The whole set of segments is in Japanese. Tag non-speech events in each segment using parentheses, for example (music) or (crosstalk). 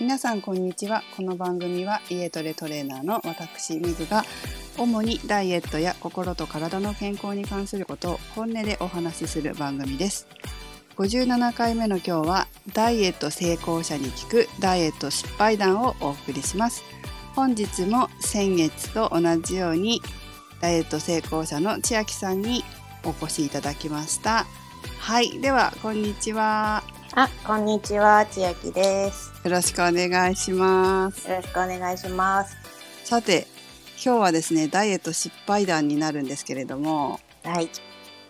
皆さんこんにちは。この番組は家トレトレーナーの私ミグが主にダイエットや心と体の健康に関することを本音でお話しする番組です。57回目の今日はダイエット成功者に聞くダイエット失敗談をお送りします。本日も先月と同じようにダイエット成功者の千秋さんにお越しいただきました。はいではこんにちは。あ、こんにちは、千秋です。よろしくお願いしますよろしくお願いします。さて今日はですねダイエット失敗談になるんですけれどもはい。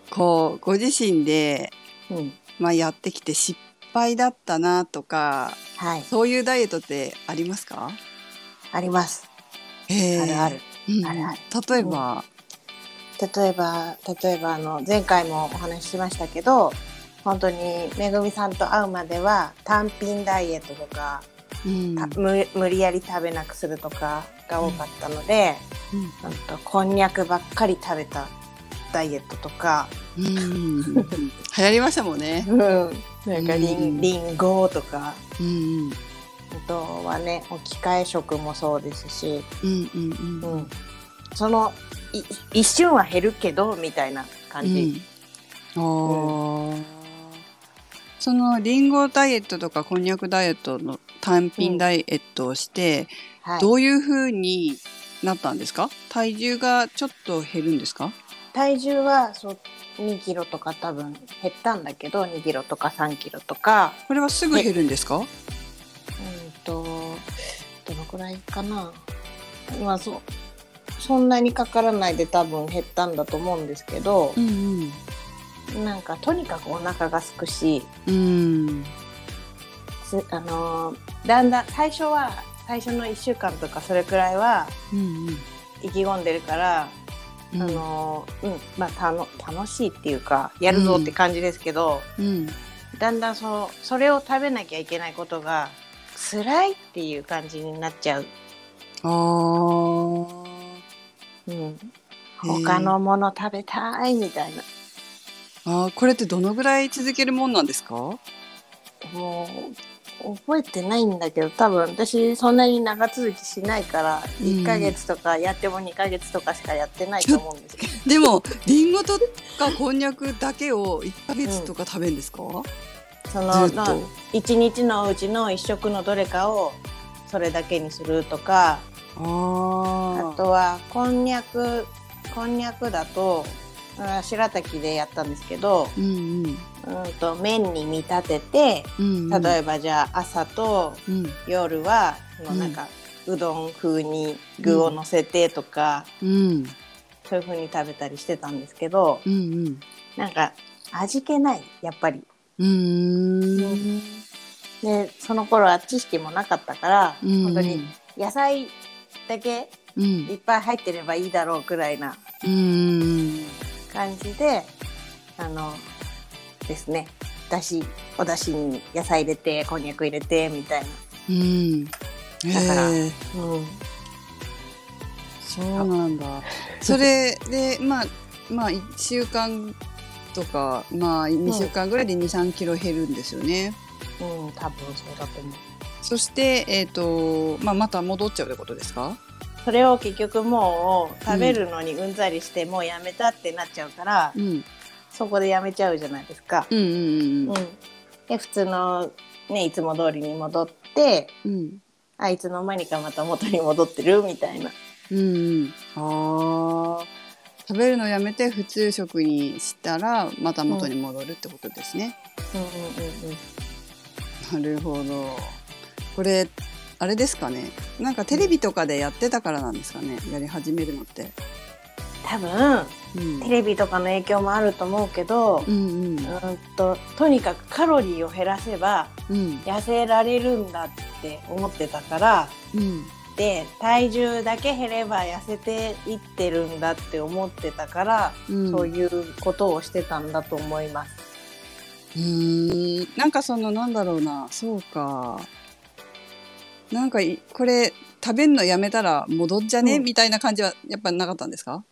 こうご自身で、うん。まあ、やってきて失敗だったなとかはい。そういうダイエットってありますか？あります。へーあるある。うんあるある例えば、例えば、例えば、あの、前回もお話ししましたけど、本当にめぐみさんと会うまでは単品ダイエットとか、うん。た無無理やり食べなくするとかが多かったので、うん。なんとこんにゃくばっかり食べたダイエットとか、うん。流行りましたもんね。うん、なんかリン,、うん。リンゴとか。うんあとはね置き換え食もそうですし、うんうんうんうん、そのい一瞬は減るけどみたいな感じ、うん、あーそのリンゴダイエットとかこんにゃくダイエットの単品ダイエットをして、はい、どういう風になったんですか？体重がちょっと減るんですか？体重はそう2キロとか多分減ったんだけど2キロとか3キロとか。これはすぐ減るんですか？うんとどのくらいかな？まあそうそんなにかからないで多分減ったんだと思うんですけど、んなんかとにかくお腹がすくしうん。あのーだんだん最初は最初の1週間とかそれくらいはうん意気込んでるから、うん。あのーうん。まあたの楽しいっていうかやるぞって感じですけど、うん。だんだんそそれを食べなきゃいけないことが辛いっていう感じになっちゃう。あー。うん、他のもの食べたいみたいな。あーこれってどのぐらい続けるもんなんですか？もう覚えてないんだけど多分私そんなに長続きしないからうん1ヶ月とかやっても2ヶ月とかしかやってないと思うんですけど、でもリンゴとかこんにゃくだけを1ヶ月とか食べるんですか、そのずっと。1日のうちの1食のどれかをそれだけにするとか。あー。あとはこんにゃくこんにゃくだとあ白滝でやったんですけど、うんうん。うん、と麺に見立ててうん例えばじゃあ朝とうん。夜はそのなんか、うどん風に具を乗せてとか、うん。そういう風に食べたりしてたんですけどうんうん。なんか味気ないやっぱり。うーん。でその頃は知識もなかったから、うん本当に野菜だけうん。いっぱい入ってればいいだろうくらいなうん感じであのですね。だしおだしに野菜入れてこんにゃく入れてみたいな。うん。だからへー。うん。そう。なんだ。それで (laughs) まあまあ1週間とかまあ2週間ぐらいで2 3キロ減るんですよね、うん、多分そうだと思う。そして、えーとまあ、また戻っちゃうってことですか？それを結局もう食べるのにうんざりしてもうやめたってなっちゃうから、うん。そこでやめちゃうじゃないですか。うんうんうん、で普通の、ね、いつも通りに戻ってうん。うんあいつの間にかまた元に戻ってるみたいな。うんうん。あー。食べるのやめて普通食にしたらまた元に戻るってことですね、うんうんうんうん。なるほど。これあれですかね。なんかテレビとかでやってたからなんですかね。やり始めるのって、多分うん。テレビとかの影響もあると思うけど、うんうん。うんととにかくカロリーを減らせばうん。痩せられるんだって思ってたからうん。で体重だけ減れば痩せていってるんだって思ってたから、うん。そういうことをしてたんだと思います。うーん。なんかそのなんだろうな。そうかなんかいこれ食べるのやめたら戻っちゃね、うん。みたいな感じはやっぱなかったんですか？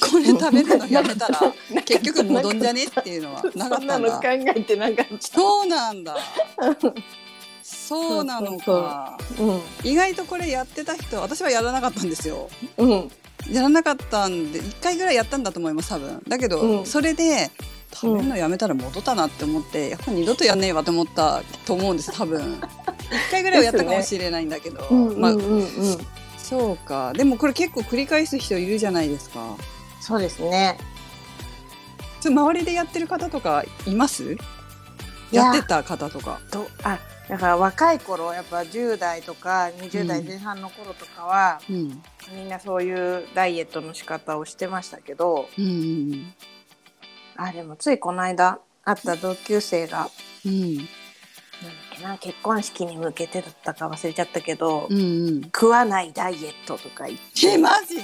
これ食べるのやめたら (laughs) 結局戻んじゃねっていうのはなかっそんなの考たんだえてなかった。そうなんだ。(laughs) そうなのか。うん。意外とこれやってた人私はやらなかったんですよ。うん。やらなかったんで1回ぐらいやったんだと思います多分。だけど、うん。それで食べるのやめたら戻ったなって思って、やっぱ二度とやんねえわと思ったと思うんです多分1回ぐらいはやったかもしれないんだけど、うんうんまあうんうんそうか。でもこれ結構繰り返す人いるじゃないですか。そうですね。周りでやってる方とかいます？いや。やってた方とか。とあだから若い頃やっぱ10代とか20代うん前半の頃とかは、うん。みんなそういうダイエットの仕方をしてましたけど。うんうんあでもついこの間会った同級生がうんな結婚式に向けてだったか忘れちゃったけど、うんうん。食わないダイエットとか言って。えマジ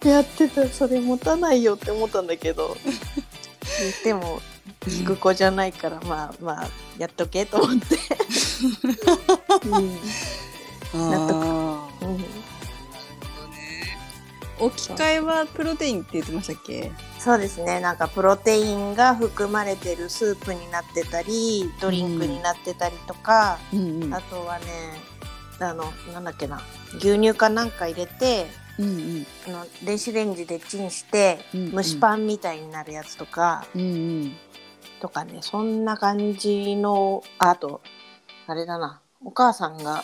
で？やってた。それ持たないよって思ったんだけど。言っても聞く子じゃないからまあまあやっとけと思って、うん。置き換えはプロテインって言ってましたっけ？そうですね。なんかプロテインが含まれてるスープになってたりドリンクになってたりとか、うんうん。あとはねあのなんだっけな。牛乳かなんか入れてうんうん。あの電子レンジでチンしてうんうん。蒸しパンみたいになるやつとか、うんうん。とかね。そんな感じのああとあれだな。お母さんが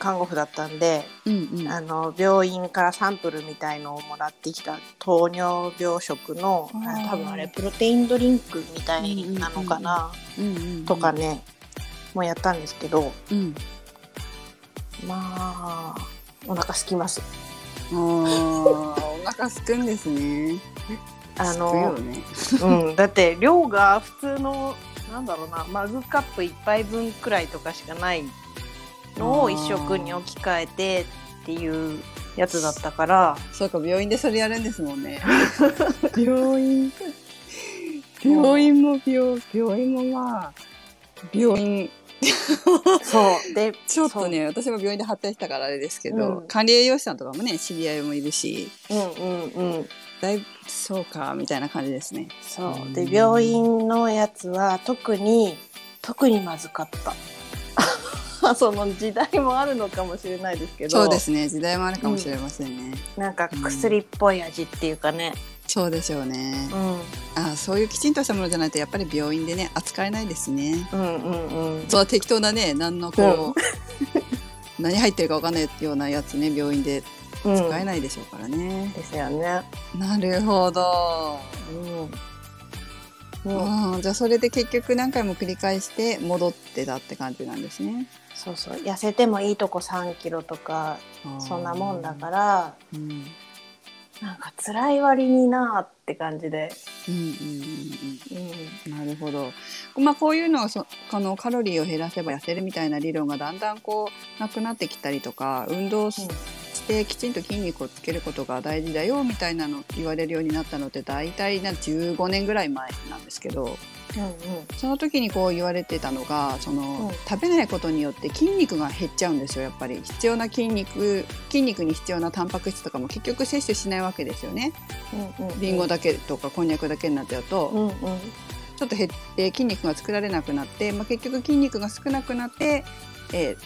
看護婦だったんで、うんうん。あの病院からサンプルみたいのをもらってきた糖尿病食の多分あれプロテインドリンクみたいなのかな、とかねもうやったんですけどうん。まあお腹空きます。あーお腹すくんですね。あの、ね。うん、だって量が普通のなんだろうなマグカップ1杯分くらいとかしかないのを一食に置き換えてっていうやつだったから。そうか病院でそれやるんですもんね。(laughs) 病院。病院も病病院もまあ病院。そう。でちょっとね私も病院で働いてたからあれですけど、うん。管理栄養士さんとかもね知り合いもいるし。そううんうんうん。だいぶそうかみたいな感じですね。そう。で病院のやつは特に特にまずかった (laughs) その時代もあるのかもしれないですけど。そうですね。時代もあるかもしれませんね、なんか薬っぽい味っていうかね。そうでしょうね。う、ん。あそういうきちんとしたものじゃないとやっぱり病院でね扱えないですね。うんうんうん。その適当なね何のこう、(laughs) 何入ってるか分かんないようなやつね病院で。うん。使えないでしょうからね、ですよね。なるほど、うん。う。ん、うん、じゃあそれで結局何回も繰り返して戻ってたって感じなんですね。そうそう。痩せてもいいとこ3キロとかそんなもんだからうん。なんか辛い割になーって感じで、うんうんうんうん、うん。なるほど。まあこういうのをそこのカロリーを減らせば痩せるみたいな理論がだんだんこうなくなってきたりとか運動し,、てきちんと筋肉をつけることが大事だよみたいなの言われるようになったのって大体な15年ぐらい前なんですけどうんうん。その時にこう言われてたのがその、うん。食べないことによって筋肉が減っちゃうんですよやっぱり。必要な筋肉筋肉に必要なタンパク質とかも結局摂取しないわけですよね。うんうん。リンゴだけとかこんにゃくだけになっちゃうと、うんうん。ちょっと減って筋肉が作られなくなって、まあ、結局筋肉が少なくなって、えー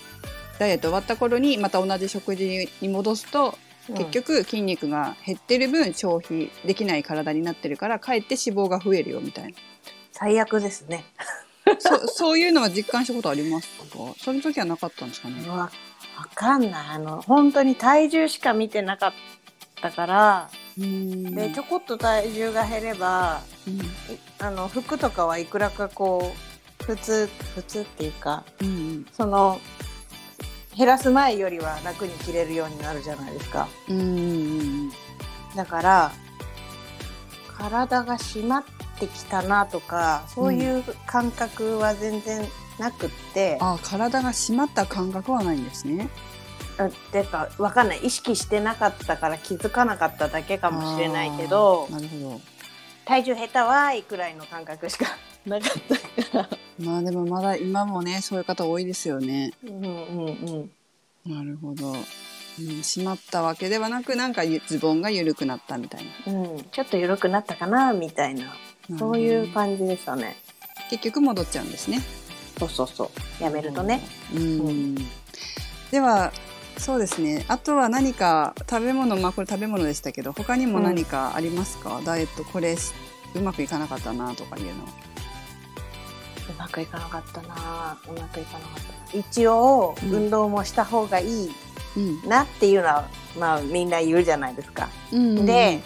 ダイエット終わった頃にまた同じ食事に戻すとうん。結局筋肉が減ってる分消費できない体になってるからかえって脂肪が増えるよみたいな。最悪ですね。そそういうのは実感したことありますか？その時はなかったんですかね？わわかんない。あの本当に体重しか見てなかったから、うん。でちょこっと体重が減ればうん。いあの服とかはいくらかこう普通普通っていうかうん。その減らす前よりは楽に着れるようになるじゃないですか。うんうんだから体が締まってきたなとかそういう感覚は全然なくって、あ体が締まった感覚はないんですね。あてかわかんない。意識してなかったから気づかなかっただけかもしれないけどなるほど。体重減ったわーいくらいの感覚しかなかったから。まあでもまだ今もねそういう方多いですよね。うんうんうん。なるほど。うん、締まったわけではなく、なんかゆズボンが緩くなったみたいな。うん、ちょっと緩くなったかなみたいな。そういう感じでしたね。結局戻っちゃうんですね。そうそうそう。やめるとね、うん、ではそうですね。あとは何か食べ物まあこれ食べ物でしたけど他にも何かありますか、ダイエットこれしうまくいかなかったなとかいうのうまくいかなかったなうまくいかなかった。な一応、うん。運動もした方がいいうんなっていうのはまあみんな言うじゃないですか、うんで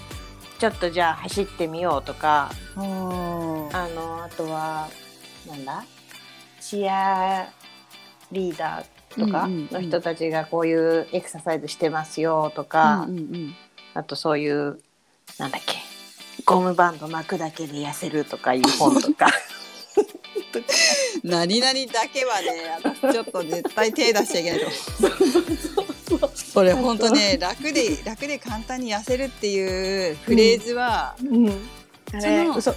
ちょっとじゃあ走ってみようとかあー。あのあとはなんだ？チアリーダーとかうんうんうん。の人たちがこういうエクササイズしてますよとか、うんうんあとそういうなんだっけゴムバンド巻くだけで痩せるとかいう本とか。うん、何々だけはね私ちょっと絶対手出しちゃいけないと。それ本当ね楽で楽で簡単に痩せるっていうフレーズは、うん、あれその嘘。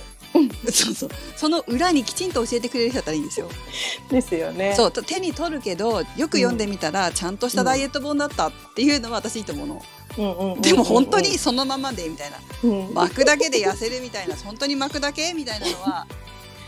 そうそう。その裏にきちんと教えてくれる人だったらいいんですよ。ですよね。そう手に取るけどよく読んでみたら、ちゃんとしたダイエット本だったっていうのは私いいと思うの、うんうんうんうん。でも本当にそのままでみたいな。うん。巻くだけで痩せるみたいな本当に巻くだけ？みたいなのは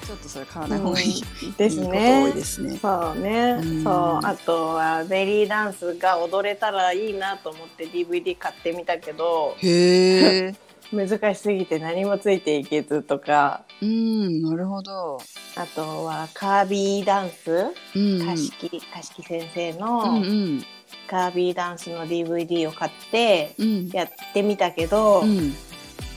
ちょっとそれ買わない方がいい、ですいいこと多ねいですね。そうね、うん。そう。あとはベリーダンスが踊れたらいいなと思って DVD 買ってみたけどへえ。(laughs) 難しすぎて何もついていけずとか。うんなるほど。あとはカービーダンス？うん。うん先生うんのうん。カービーダンスの DVD を買ってうん。やってみたけど、うん。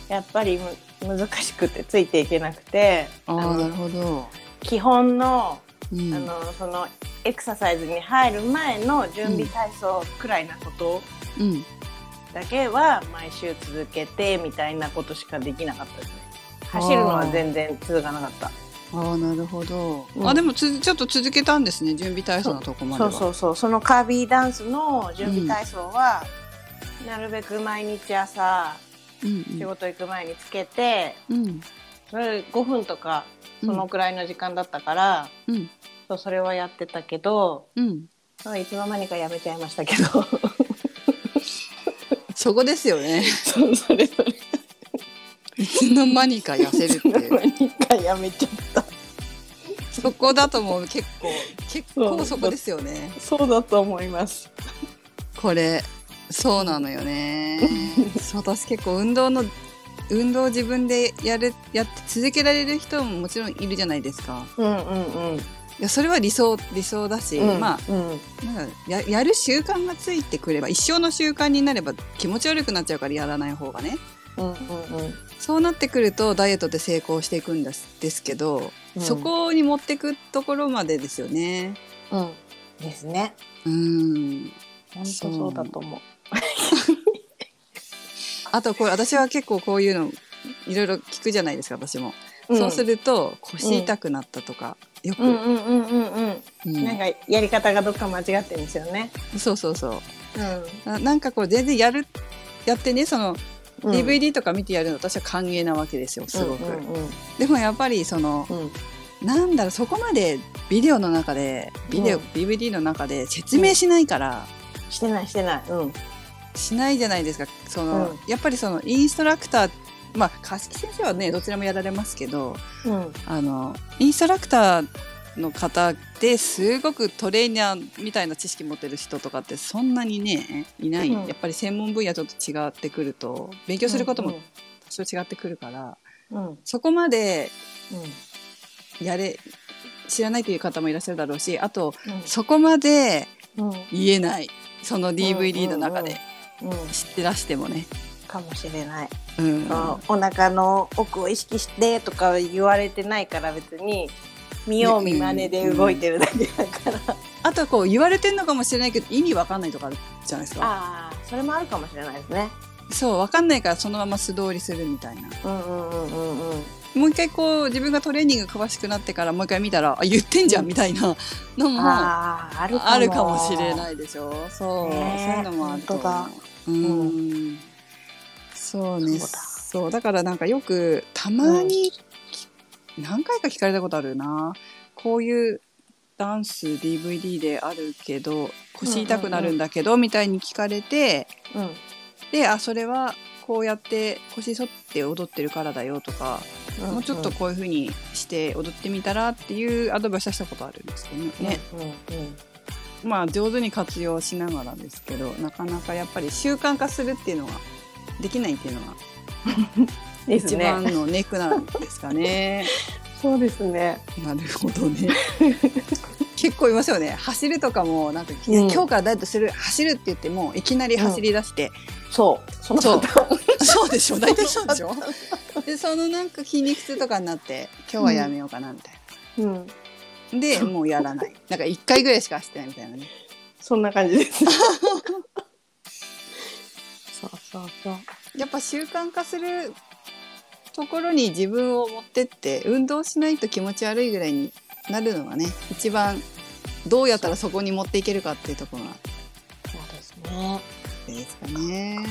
やっぱりむ難しくてついていけなくてあなるほど。基本のうんあのそのエクササイズに入る前の準備体操くらいなことうん。だけは毎週続けてみたいなことしかできなかったですね走るのは全然続かなかったああなるほど。うんあでもつちょっと続けたんですね準備体操のとこまでは。そうそうそうそのカービーダンスの準備体操は、なるべく毎日朝うん仕事行く前につけて、うんそれ5分とかそのくらいの時間だったから、うんそうそれはやってたけどうん。いつの間にかやめちゃいましたけどそこですよね。そうそれそれいつの間にか痩せるっていう。やめちゃったそこだともう結構結構そこですよね。そうだと思いますこれそうなのよね。そう私結構運動の運動を自分でやるやって続けられる人ももちろんいるじゃないですか。うんうんうん。いやそれは理想理想だし、うんまあうん。なんかややる習慣がついてくれば一生の習慣になれば気持ち悪くなっちゃうからやらない方がね。うんうんそうなってくるとダイエットって成功していくんですですけど、うん。そこに持っていくところまでですよね。うんうん。ですね。うん。本当そうだと思う (laughs) あとこれ私は結構こういうのいろいろ聞くじゃないですか私も、そうすると腰痛くなったとか、よく、うんうんうんうんうん。うん。なんかやり方がどっか間違ってるんですよね。そうそうそう。うななんかこう全然やるやってねその、ん。DVD とか見てやるの私は歓迎なわけですよすごく、うんうんでもやっぱりそのうん。なんだろうそこまでビデオの中でビデオ、うん。DVD の中で説明しないから、してないしてない。うんしないじゃないですか。その、うん。やっぱりそのインストラクターまあ貸木先生はねどちらもやられますけどうん。あのインストラクターの方ですごくトレーナーみたいな知識持ってる人とかってそんなにねいない、うん。やっぱり専門分野ちょっと違ってくると勉強することもうん多少違ってくるから、うん。うんそこまでやれ知らないという方もいらっしゃるだろうしあとそこまでうん。うん言えない。その DVD の中で。うん知ってらしてもね。かもしれない。うん。お腹の奥を意識してとか言われてないから別に見よう見まねで動いてるだけだから、あとこう言われてんのかもしれないけど意味わかんないとかあるじゃないですか。ああそれもあるかもしれないですねそうわかんないからそのまま素通りするみたいな。うんうんうんうんうん。もう一回こう自分がトレーニング詳しくなってからもう一回見たらあ言ってんじゃんみたいなのもあるかも。しれないでしょそう、ねえそういうのもあると思う。ん。そうね。そうだ。からなんかよくたまに、何回か聞かれたことあるな。こういうダンス DVD であるけど腰痛くなるんだけど、みたいに聞かれてうんであそれはこうやって腰反って踊ってるからだよとかうんもうちょっとこういう風にして踊ってみたらっていうアドバイスはしたことあるんですけどね、うんうんまあ上手に活用しながらですけどなかなかやっぱり習慣化するっていうのができないっていうのが (laughs) です一番ね。のネックなんですかね。(laughs) そうですね。なるほどね。(laughs) 結構いますよね。走るとかもなんか、うん今日からダイエットする走るって言ってもいきなり走り出して、そう。そのそう (laughs) そうでしょ大体そうでしょ (laughs) でそのなんか筋肉痛とかになって今日はやめようかなみたいうん。な。でもうやらない。なんか一回ぐらいしか走ってないみたいなね。そんな感じです。(laughs) そうそうそう。やっぱ習慣化するところに自分を持ってって運動しないと気持ち悪いぐらいになるのがね一番どうやったらそこに持っていけるかっていうところがそうですね。ですかね。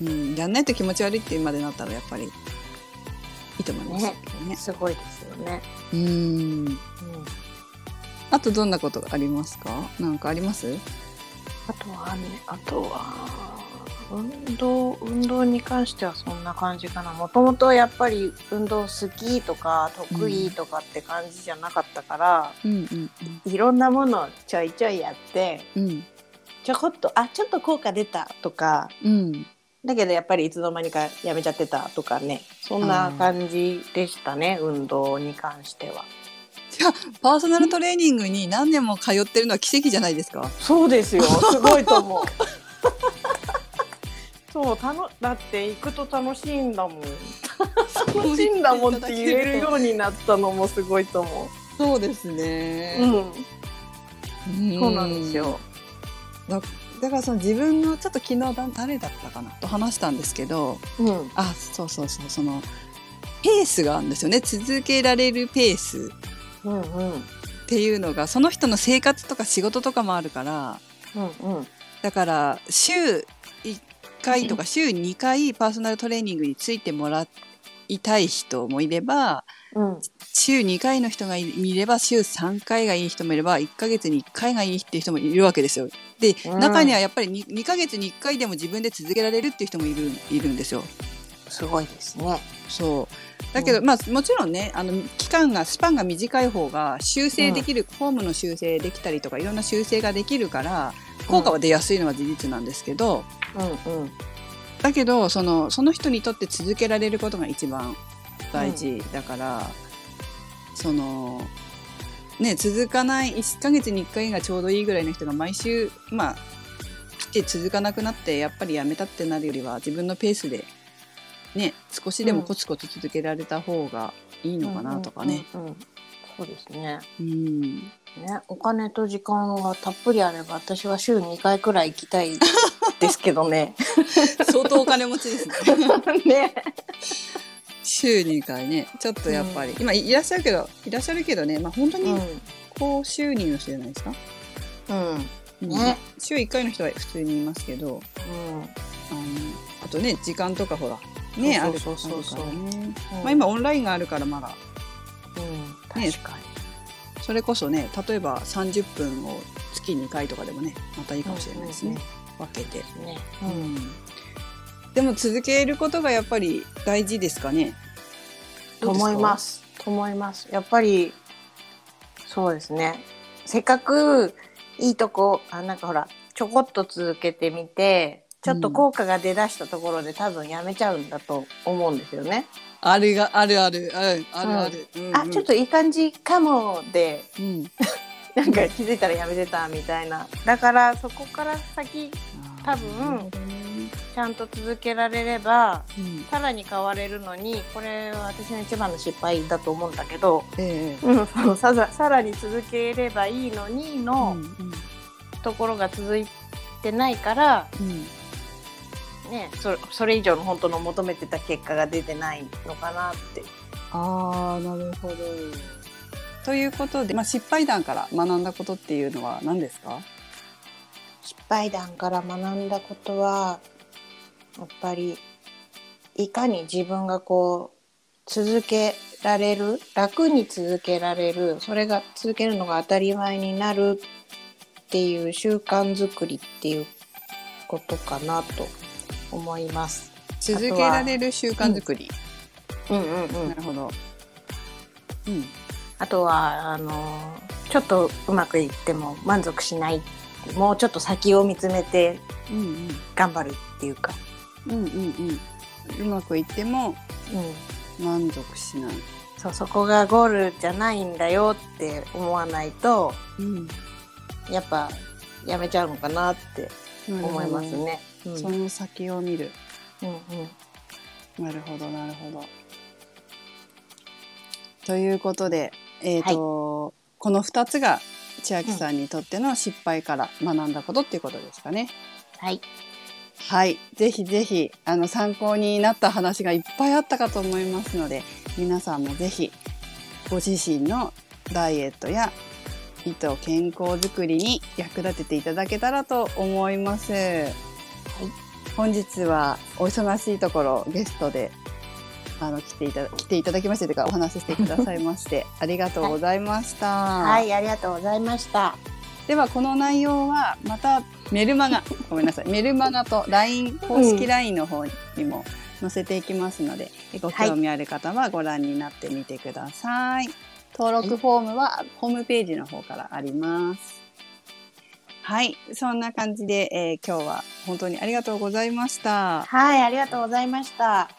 うん、やんないと気持ち悪いっていうまでなったらやっぱりいいと思いますけどね。すごいですよね。うん。うん。あとどんなことがありますか？なんかあります？あとはね、あとは、運動、運動に関してはそんな感じかな。もともとやっぱり運動好きとか得意とかって感じじゃなかったから、うんうんいろんなものをちょいちょいやって、うんちょこっと、あ、ちょっと効果出たとか、うん。だけどやっぱりいつの間にかやめちゃってたとかね、そんな感じでしたね、運動に関しては。じゃあパーソナルトレーニングに何年も通ってるのは奇跡じゃないですか？そうですよ。すごいと思う。(laughs) そう、たの、だって行くと楽しいんだもん。楽しいんだもんって言えるようになったのもすごいと思そうですう。ね。うん、うんそうなんですよ。だだからその自分のちょっと昨日だ誰だったかなと話したんですけど、うん、あそうそうそうそのペースがあるんですよね続けられるペースうん、うん、っていうのがその人の生活とか仕事とかもあるからうん、うん、だから週1回とか週2回パーソナルトレーニングについてもらいたい人もいればうん、週2回の人がいれば週3回がいい人もいれば1ヶ月に1回がいいっていう人もいるわけですよ。で、うん中にはやっぱり 2, 2ヶ月に1回でも自分で続けられるっていう人もいるいるんですよ。すごいですね。そうだけど、まあもちろんねあの期間がスパンが短い方が修正できる、フォームの修正できたりとかいろんな修正ができるから効果は出やすいのは事実なんですけど、うん、うん、だけどそのその人にとって続けられることが一番大事だから、そのね続かない1ヶ月に1回がちょうどいいぐらいの人が毎週まあ来て続かなくなってやっぱりやめたってなるよりは自分のペースでね少しでもコツコツ続けられた方がいいのかなとかね。うん、うん、そうですね。うんね、お金と時間がたっぷりあれば私は週2回くらい行きたいですけどね。(laughs) 相当お金持ちですね。(laughs) ね。週2回ねちょっとやっぱり、今いらっしゃるけどいらっしゃるけどねまあ本当にうん。高収入の人じゃないですか？うん。うんね週1回の人は普通にいますけどうん。あのあとね時間とかほらねあるそうそうね、うんまあ、今オンラインがあるからまだうん、ね確かに。それこそね例えば30分を月2回とかでもねまたいいかもしれないですね、分けて、ね。うんでも続けることがやっぱり大事ですかね？と思います。と思います。やっぱりそうですね。せっかくいいとこあなんかほらちょこっと続けてみてちょっと効果が出だしたところで、多分やめちゃうんだと思うんですよね。あるがあるある、うん、あるある、うんうん。あちょっといい感じかもでうん。(laughs) なんか気づいたらやめてたみたいな。だからそこから先多分ちゃんと続けられればうん。さらに変われるのにこれは私の一番の失敗だと思うんだけど、ええ。うん、さらさらに続ければいいのにうのんうん。ところが続いてないから、うんね、そそれ以上の本当の求めてた結果が出てないのかなって。ああなるほど。ということで、まあ、失敗談から学んだことっていうのは何ですか？失敗談から学んだことはやっぱりいかに自分がこう続けられる楽に続けられるそれが続けるのが当たり前になるっていう習慣づくりっていうことかなと思います。続けられる習慣づくり。うんうんうんなるほど。うん。あとはあのちょっとうまくいっても満足しないもうちょっと先を見つめてうん頑張るっていうか、うん。うんうんうん。うまくいってもうん、満足しない。そうそこがゴールじゃないんだよって思わないとうん。やっぱやめちゃうのかなって思いますね。うんその先を見る。うんうんなるほど、なるほど。ということで、えっ、と、この2つが千秋さんにとっての失敗から学んだことっていうことですかね。はい、はい。ぜひぜひ、あの、参考になった話がいっぱいあったかと思いますので、皆さんもぜひ、ご自身のダイエットや美と健康づくりに役立てていただけたらと思います。本日はお忙しいところゲストであの来ていただ来ていただきましてというかお話ししてくださいまして (laughs) ありがとうございました。はい、ありがとうございました。ではこの内容はまたメルマガ (laughs) ごめんなさいメルマガと LINE 公式 LINE の方にも載せていきますので、ご興味ある方はご覧になってみてください。登録フォームはホームページの方からあります。はい、そんな感じで、えー今日は本当にありがとうございました。はい、ありがとうございました。